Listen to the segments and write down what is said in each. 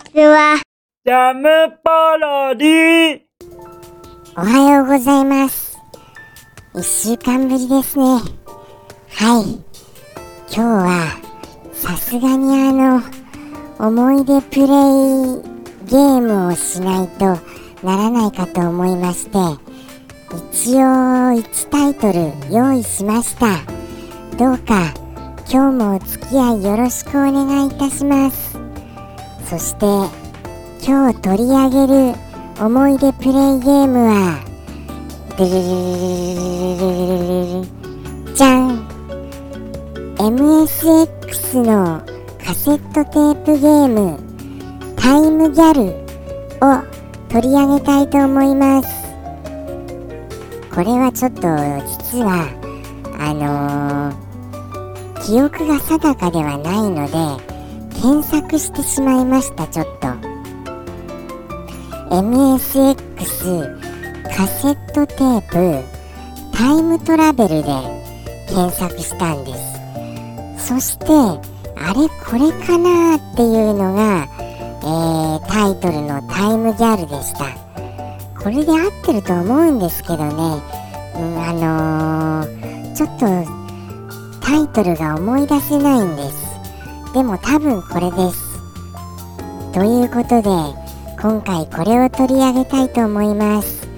ちは。ジャムパロディおはようございます。一週間ぶりですね。はい。今日は、さすがにあの、思い出プレイゲームをしないとならないかと思いまして、一応1タイトル用意しました。どうか、今日もお付き合いよろしくお願いいたします。そして今日取り上げる思い出プレイゲームはじゃん MSX のカセットテープゲーム「タイムギャル」を取り上げたいと思います。これはちょっと実はあのー、記憶が定かではないので検索してしまいましたちょっと。MSX カセットテープタイムトラベルで検索したんです。そしてあれこれかなっていうのが、えータイトルのタイムギャルでした。これで合ってると思うんですけどね、うん、あのーちょっとタイトルが思い出せないんです。でも多分これです。ということで今回これを取り上げたいと思います。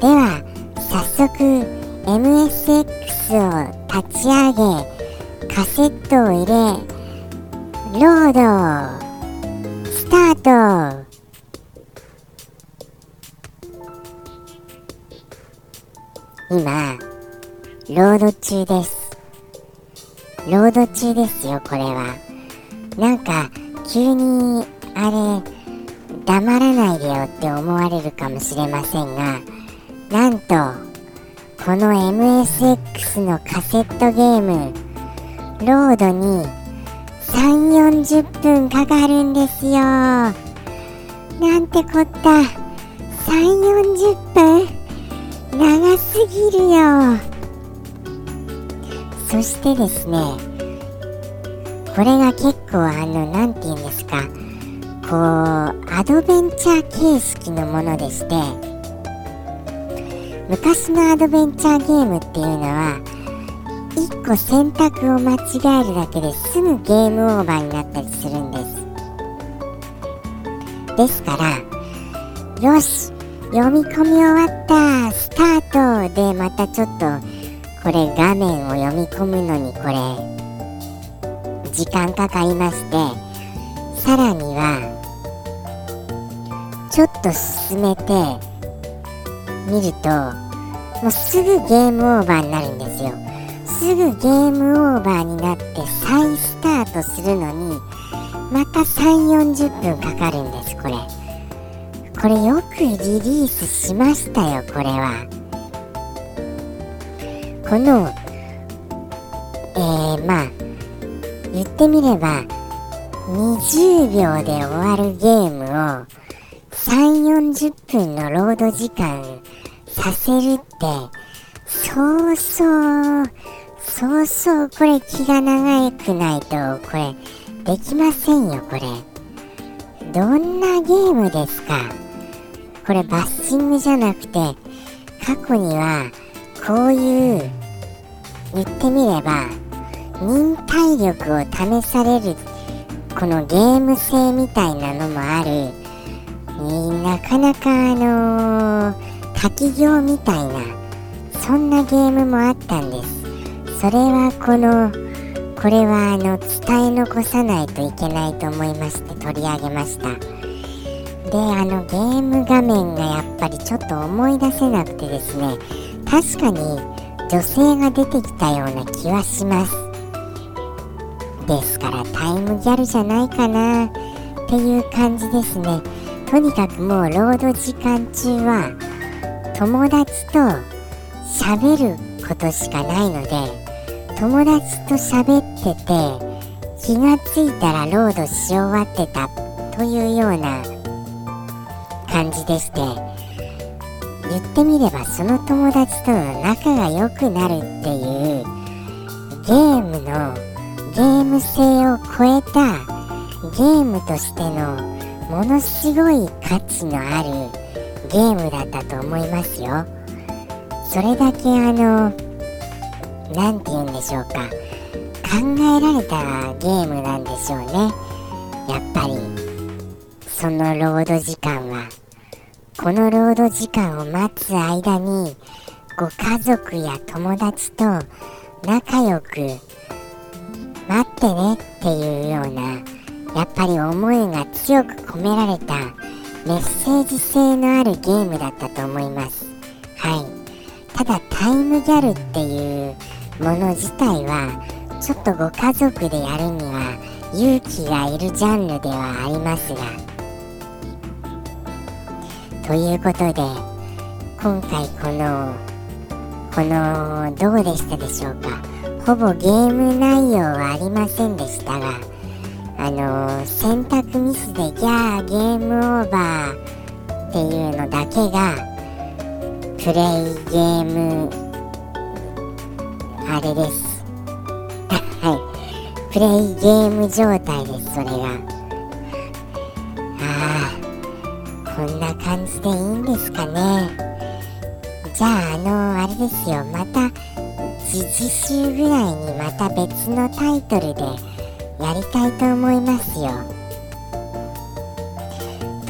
では早速 MSX を立ち上げカセットを入れロードスタート。今ロード中です。ロード中ですよこれは。なんか急にあれ黙らないでよって思われるかもしれませんがなんとこの MSX のカセットゲームロードに3 4 0分かかるんですよ。なんてこった。3 4 0分？長すぎるよ。そしてですねこれが結構あの何て言うんですかこうアドベンチャー形式のものでして昔のアドベンチャーゲームっていうのは1個選択を間違えるだけですぐゲームオーバーになったりするんです。ですからよし読み込み終わったスタートでまたちょっとこれ画面を読み込むのにこれ時間かかりましてさらにはちょっと進めてみるともうすぐゲームオーバーになるんですよ。すぐゲームオーバーになって再スタートするのにまた3 4 0分かかるんですこれ。これよくリリースしましたよこれは。このえー、まあ言ってみれば20秒で終わるゲームを3 4 0分のロード時間させるってそうそうそうそうこれ気が長くないとこれできませんよこれ。どんなゲームですか？これバッシングじゃなくて過去にはこういう言ってみれば忍耐力を試されるこのゲーム性みたいなのもある。なかなかあのー、滝行みたいなそんなゲームもあったんです。それはこのこれはあの伝え残さないといけないと思いまして取り上げました。であのゲーム画面がやっぱりちょっと思い出せなくてですね確かに女性が出てきたような気はします。ですからタイムギャルじゃないかな。っていう感じですね。とにかくもう労働時間中は友達と喋ることしかないので友達と喋ってて気がついたらロードし終わってたというような感じでして言ってみればその友達との仲が良くなるっていうゲームのゲーム性を超えたゲームとしてのものすごい価値のあるゲームだったと思いますよ。それだけあの何て言うんでしょうか。考えられたゲームなんでしょうね。やっぱり。そのロード時間は。このロード時間を待つ間にご家族や友達と仲良く待ってねっていうようなやっぱり思いが強く込められたメッセージ性のあるゲームだったと思います。はい。ただタイムギャルっていうもの自体はちょっとご家族でやるには勇気がいるジャンルではありますが。ということで今回このこのどうでしたでしょうか？ほぼゲーム内容はありませんでしたがあの選択ミスでギャーゲームオーバーっていうのだけがプレイゲームあれです。はい。プレイゲーム状態です。それが。ああこんな感じでいいんですかね。じゃああのあれですよ。また次次週ぐらいにまた別のタイトルでやりたいと思いますよ。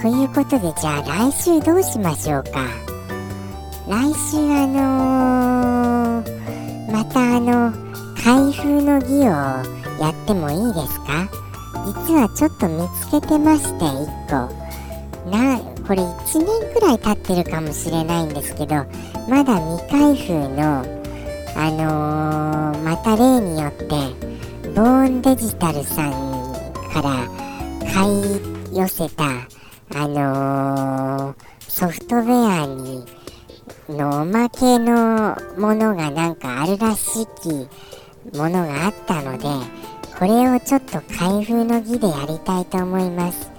ということでじゃあ来週どうしましょうか。来週あのー、またあの開封の儀をやってもいいですか？実はちょっと見つけてまして1個。なこれ1年くらい経ってるかもしれないんですけどまだ未開封のあのー、また例によってボーンデジタルさんから買い寄せたあのー、ソフトウェアにのおまけのものがなんかあるらしきものがあったのでこれをちょっと開封の儀でやりたいと思います。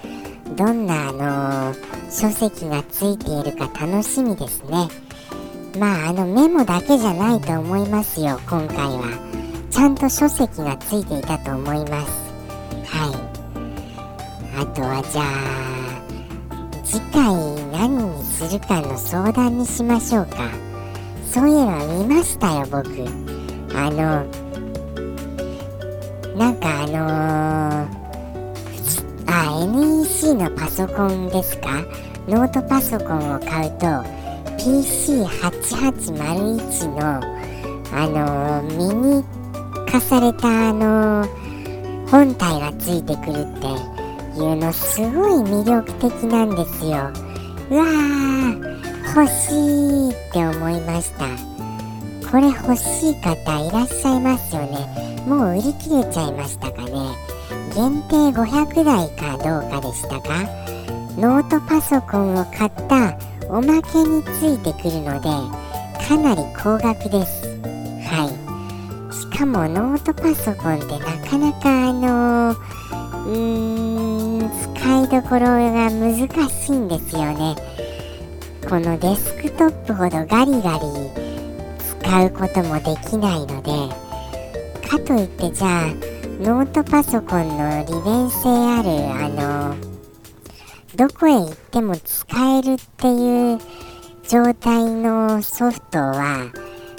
どんなあのー、書籍がついているか楽しみですね。まああのメモだけじゃないと思いますよ今回は。ちゃんと書籍がついていたと思います。はい。あとはじゃあ次回何にするかの相談にしましょうか。そういえば見ましたよ僕。あのなんかあのー、あ NEC のパソコンですか？ノートパソコンを買うと PC8801 のあのー、ミニ化されたあのー、本体がついてくるっていうのすごい魅力的なんですよ。うわー欲しいって思いました。これ欲しい方いらっしゃいますよね。もう売り切れちゃいましたかね。限定500台かどうかでしたか？ノートパソコンを買ったおまけについてくるのでかなり高額です。はい。しかもノートパソコンってなかなかあのうーん使いどころが難しいんですよね。このデスクトップほどガリガリ使うこともできないので。かといってじゃあノートパソコンの利便性あるあのどこへ行っても使えるっていう状態のソフトは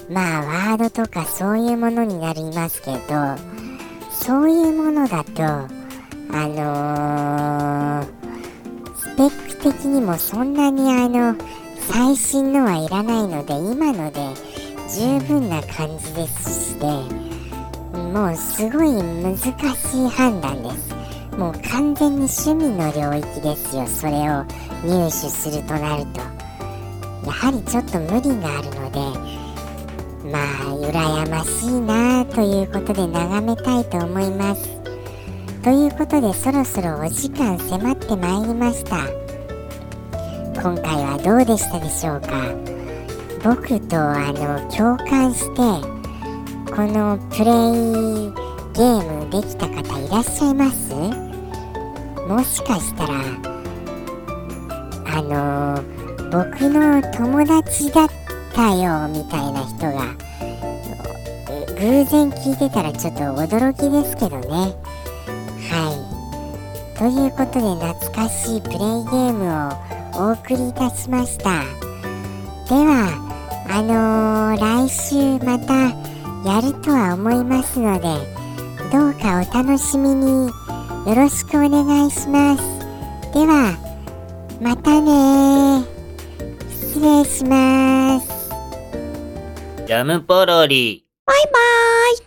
まあワードとかそういうものになりますけどそういうものだとあのー、スペック的にもそんなにあの最新のはいらないので今ので十分な感じですしてもうすごい難しい判断です。もう完全に趣味の領域ですよ。それを入手するとなると。やはりちょっと無理があるのでまあ羨ましいなということで眺めたいと思います。ということでそろそろお時間迫ってまいりました。今回はどうでしたでしょうか？僕とあの共感してこのプレイゲームできた方いらっしゃいます？もしかしたらあの僕の友達だったよみたいな人が偶然聞いてたらちょっと驚きですけどね。はい。ということで懐かしいプレイゲームをお送りいたしました。ではあのー来週またやるとは思いますのでどうかお楽しみに。よろしくお願いします。ではまたね失礼します。ジャムポロリ。バイバイ